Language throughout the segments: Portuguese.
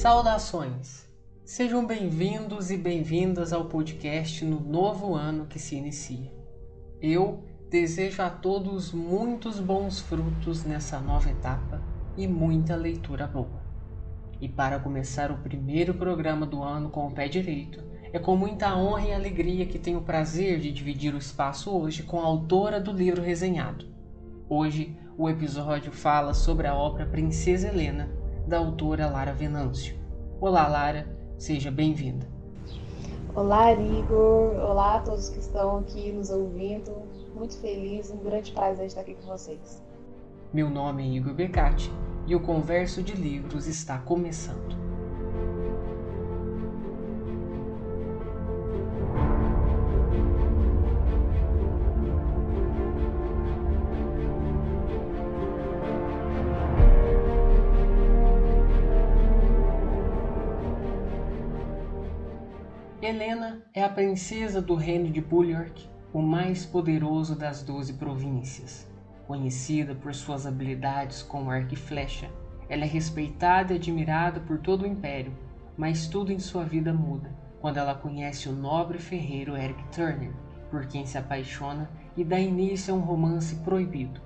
Saudações! Sejam bem-vindos e bem-vindas ao podcast no novo ano que se inicia. Eu desejo a todos muitos bons frutos nessa nova etapa e muita leitura boa. E para começar o primeiro programa do ano com o pé direito, é com muita honra e alegria que tenho o prazer de dividir o espaço hoje com a autora do livro resenhado. Hoje, o episódio fala sobre a obra Princesa Helena, da autora Lara Venâncio. Olá, Lara, seja bem-vinda. Olá, Igor. Olá a todos que estão aqui nos ouvindo. Muito feliz, um grande prazer estar aqui com vocês. Meu nome é Igor Becati e o Converso de Livros está começando. Helena é a princesa do reino de Bulwark, o mais poderoso das doze províncias. Conhecida por suas habilidades com arco e flecha, ela é respeitada e admirada por todo o império, mas tudo em sua vida muda quando ela conhece o nobre ferreiro Eric Turner, por quem se apaixona e dá início a um romance proibido.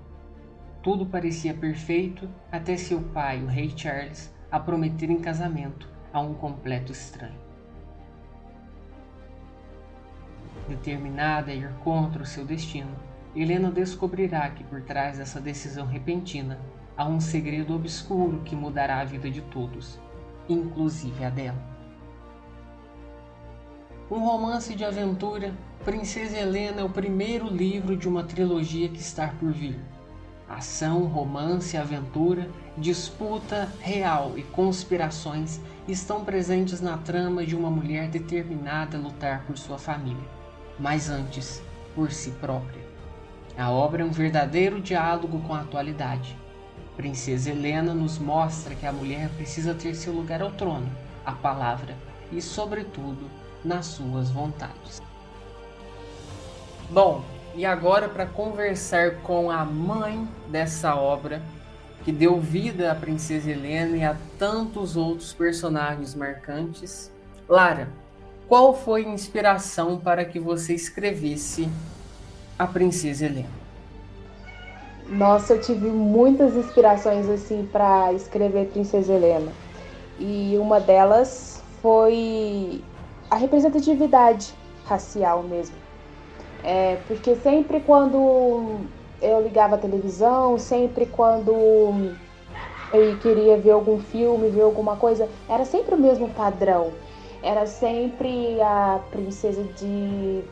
Tudo parecia perfeito até seu pai, o rei Charles, a prometer em casamento a um completo estranho. Determinada a ir contra o seu destino, Helena descobrirá que por trás dessa decisão repentina há um segredo obscuro que mudará a vida de todos, inclusive a dela. Um romance de aventura, Princesa Helena é o primeiro livro de uma trilogia que está por vir. Ação, romance, aventura, disputa real e conspirações estão presentes na trama de uma mulher determinada a lutar por sua família mas antes por si própria. A obra é um verdadeiro diálogo com a atualidade. Princesa Helena nos mostra que a mulher precisa ter seu lugar ao trono, a palavra e, sobretudo, nas suas vontades. Bom, e agora para conversar com a mãe dessa obra, que deu vida à Princesa Helena e a tantos outros personagens marcantes, Lara, qual foi a inspiração para que você escrevesse A Princesa Helena? Nossa, eu tive muitas inspirações assim para escrever Princesa Helena. E uma delas foi a representatividade racial mesmo. É, porque sempre quando eu ligava a televisão, sempre quando eu queria ver algum filme, ver alguma coisa, era sempre o mesmo padrão era sempre a princesa de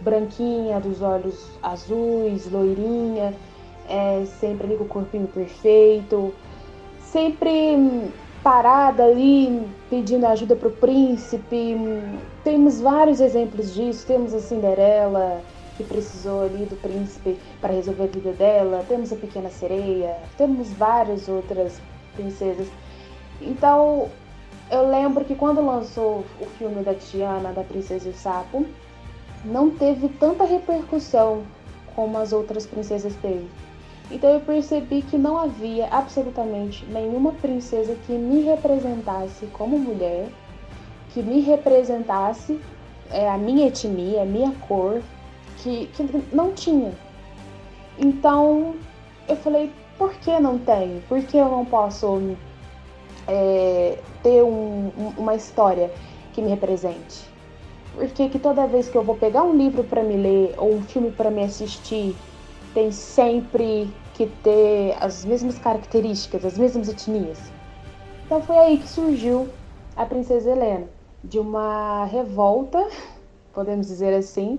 branquinha, dos olhos azuis, loirinha, é, sempre ali com o corpinho perfeito, sempre parada ali pedindo ajuda para o príncipe. Temos vários exemplos disso. Temos a Cinderela que precisou ali do príncipe para resolver a vida dela. Temos a Pequena Sereia. Temos várias outras princesas. Então eu lembro que quando lançou o filme da Tiana, da Princesa e o Sapo, não teve tanta repercussão como as outras princesas teve. Então eu percebi que não havia absolutamente nenhuma princesa que me representasse como mulher, que me representasse é, a minha etnia, a minha cor, que, que não tinha. Então eu falei, por que não tem? Por que eu não posso é, ter um, uma história que me represente. Porque que toda vez que eu vou pegar um livro para me ler ou um filme para me assistir, tem sempre que ter as mesmas características, as mesmas etnias. Então foi aí que surgiu a Princesa Helena, de uma revolta, podemos dizer assim,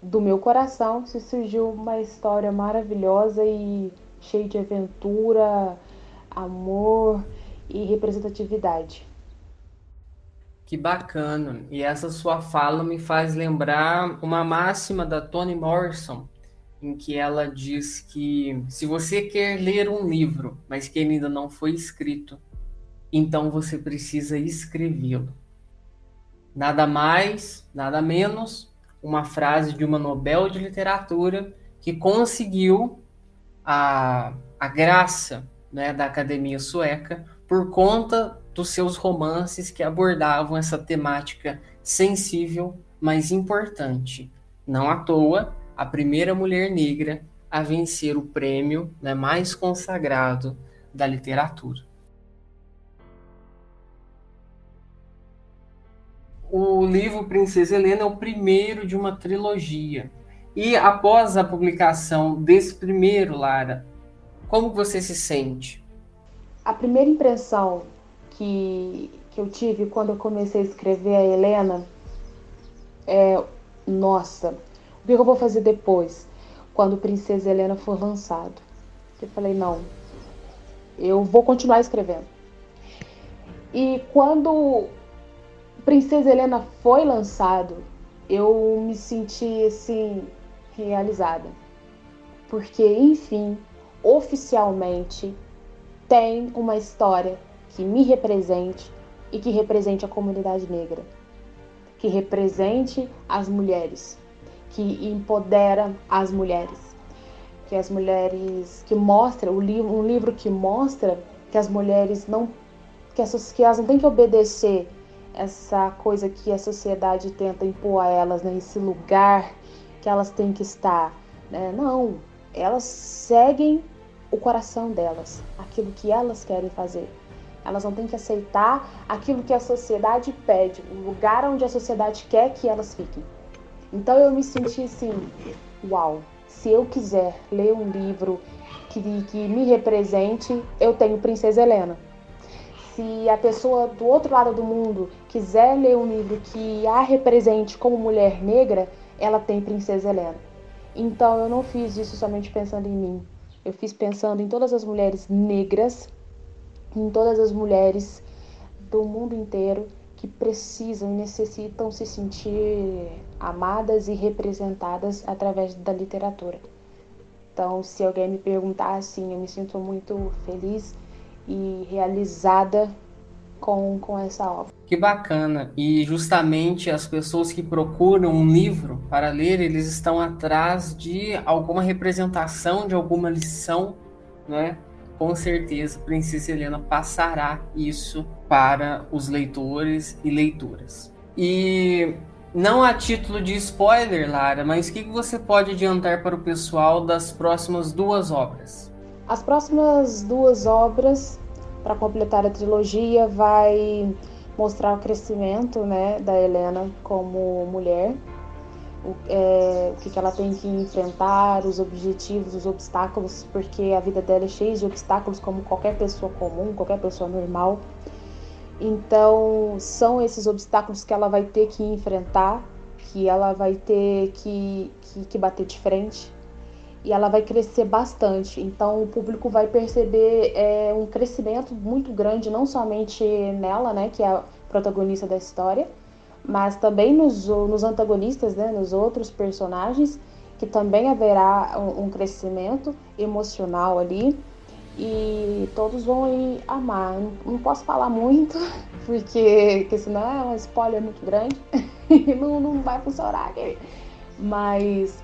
do meu coração, se surgiu uma história maravilhosa e cheia de aventura, amor e representatividade. Que bacana! E essa sua fala me faz lembrar uma máxima da Toni Morrison, em que ela diz que se você quer ler um livro, mas que ainda não foi escrito, então você precisa escrevê-lo. Nada mais, nada menos, uma frase de uma Nobel de Literatura que conseguiu a, a graça né, da Academia Sueca por conta dos seus romances que abordavam essa temática sensível, mas importante. Não à toa, a primeira mulher negra a vencer o prêmio né, mais consagrado da literatura. O livro Princesa Helena é o primeiro de uma trilogia. E após a publicação desse primeiro, Lara, como você se sente? A primeira impressão que, que eu tive quando eu comecei a escrever a Helena é: nossa, o que eu vou fazer depois, quando Princesa Helena for lançado? Eu falei: não, eu vou continuar escrevendo. E quando Princesa Helena foi lançado, eu me senti assim realizada. Porque, enfim, oficialmente tem uma história que me represente e que represente a comunidade negra, que represente as mulheres, que empodera as mulheres, que as mulheres que mostra um livro que mostra que as mulheres não que, essas, que elas não têm que obedecer essa coisa que a sociedade tenta impor a elas, né? lugar que elas têm que estar. Né? Não, elas seguem o coração delas, aquilo que elas querem fazer. Elas não têm que aceitar aquilo que a sociedade pede, o lugar onde a sociedade quer que elas fiquem. Então eu me senti assim, uau, se eu quiser ler um livro que, que me represente, eu tenho Princesa Helena se a pessoa do outro lado do mundo quiser ler um livro que a represente como mulher negra, ela tem Princesa Helena. Então eu não fiz isso somente pensando em mim. Eu fiz pensando em todas as mulheres negras, em todas as mulheres do mundo inteiro que precisam e necessitam se sentir amadas e representadas através da literatura. Então, se alguém me perguntar assim, eu me sinto muito feliz e realizada com, com essa obra. Que bacana! E justamente as pessoas que procuram um livro para ler, eles estão atrás de alguma representação, de alguma lição, né? Com certeza, Princesa Helena passará isso para os leitores e leitoras. E não a título de spoiler, Lara, mas o que você pode adiantar para o pessoal das próximas duas obras? As próximas duas obras, para completar a trilogia, vai mostrar o crescimento né, da Helena como mulher, o, é, o que, que ela tem que enfrentar, os objetivos, os obstáculos, porque a vida dela é cheia de obstáculos, como qualquer pessoa comum, qualquer pessoa normal. Então, são esses obstáculos que ela vai ter que enfrentar, que ela vai ter que, que, que bater de frente, e ela vai crescer bastante. Então o público vai perceber é, um crescimento muito grande, não somente nela, né, que é a protagonista da história, mas também nos, nos antagonistas, né, nos outros personagens, que também haverá um, um crescimento emocional ali. E todos vão amar. Não, posso falar muito, porque, porque senão é um spoiler muito grande e não, não vai funcionar aqui. Mas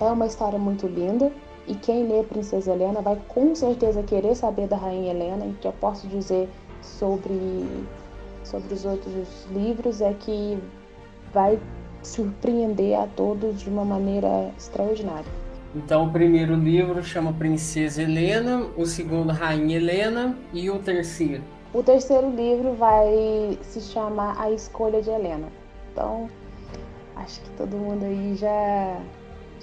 é uma história muito linda e quem lê Princesa Helena vai com certeza querer saber da Rainha Helena. E o que eu posso dizer sobre, sobre os outros livros é que vai surpreender a todos de uma maneira extraordinária. Então, o primeiro livro chama Princesa Helena, o segundo Rainha Helena e o terceiro? O terceiro livro vai se chamar A Escolha de Helena. Então, acho que todo mundo aí já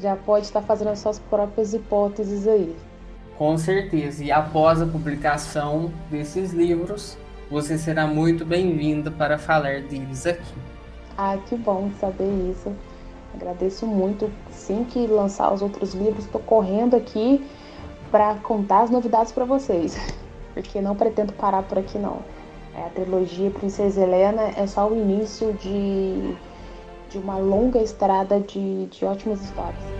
já pode estar fazendo as suas próprias hipóteses aí. Com certeza. E após a publicação desses livros, você será muito bem-vinda para falar deles aqui. Ah, que bom saber isso. Agradeço muito. Assim que lançar os outros livros, estou correndo aqui para contar as novidades para vocês, porque não pretendo parar por aqui não. É, a trilogia Princesa Helena é só o início de de uma longa estrada de, de ótimas histórias.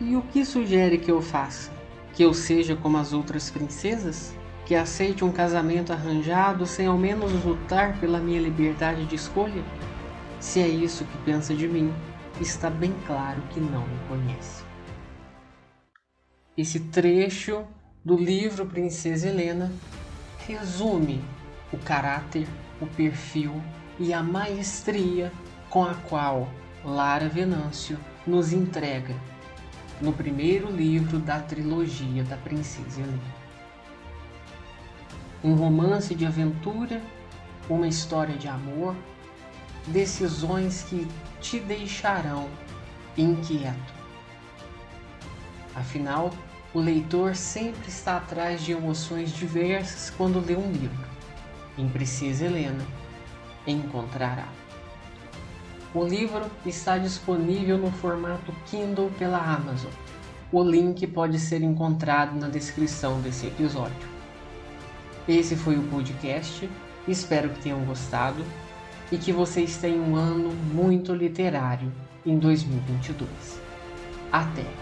E o que sugere que eu faça? Que eu seja como as outras princesas? Que aceite um casamento arranjado sem ao menos lutar pela minha liberdade de escolha? Se é isso que pensa de mim, está bem claro que não me conhece. Esse trecho do livro Princesa Helena resume o caráter, o perfil e a maestria com a qual Lara Venâncio nos entrega no primeiro livro da trilogia da Princesa Helena. Um romance de aventura, uma história de amor, decisões que te deixarão inquieto. Afinal, o leitor sempre está atrás de emoções diversas quando lê um livro. Em Princesa Helena, encontrará. O livro está disponível no formato Kindle pela Amazon. O link pode ser encontrado na descrição desse episódio. Esse foi o podcast. Espero que tenham gostado e que vocês tenham um ano muito literário em 2022. Até!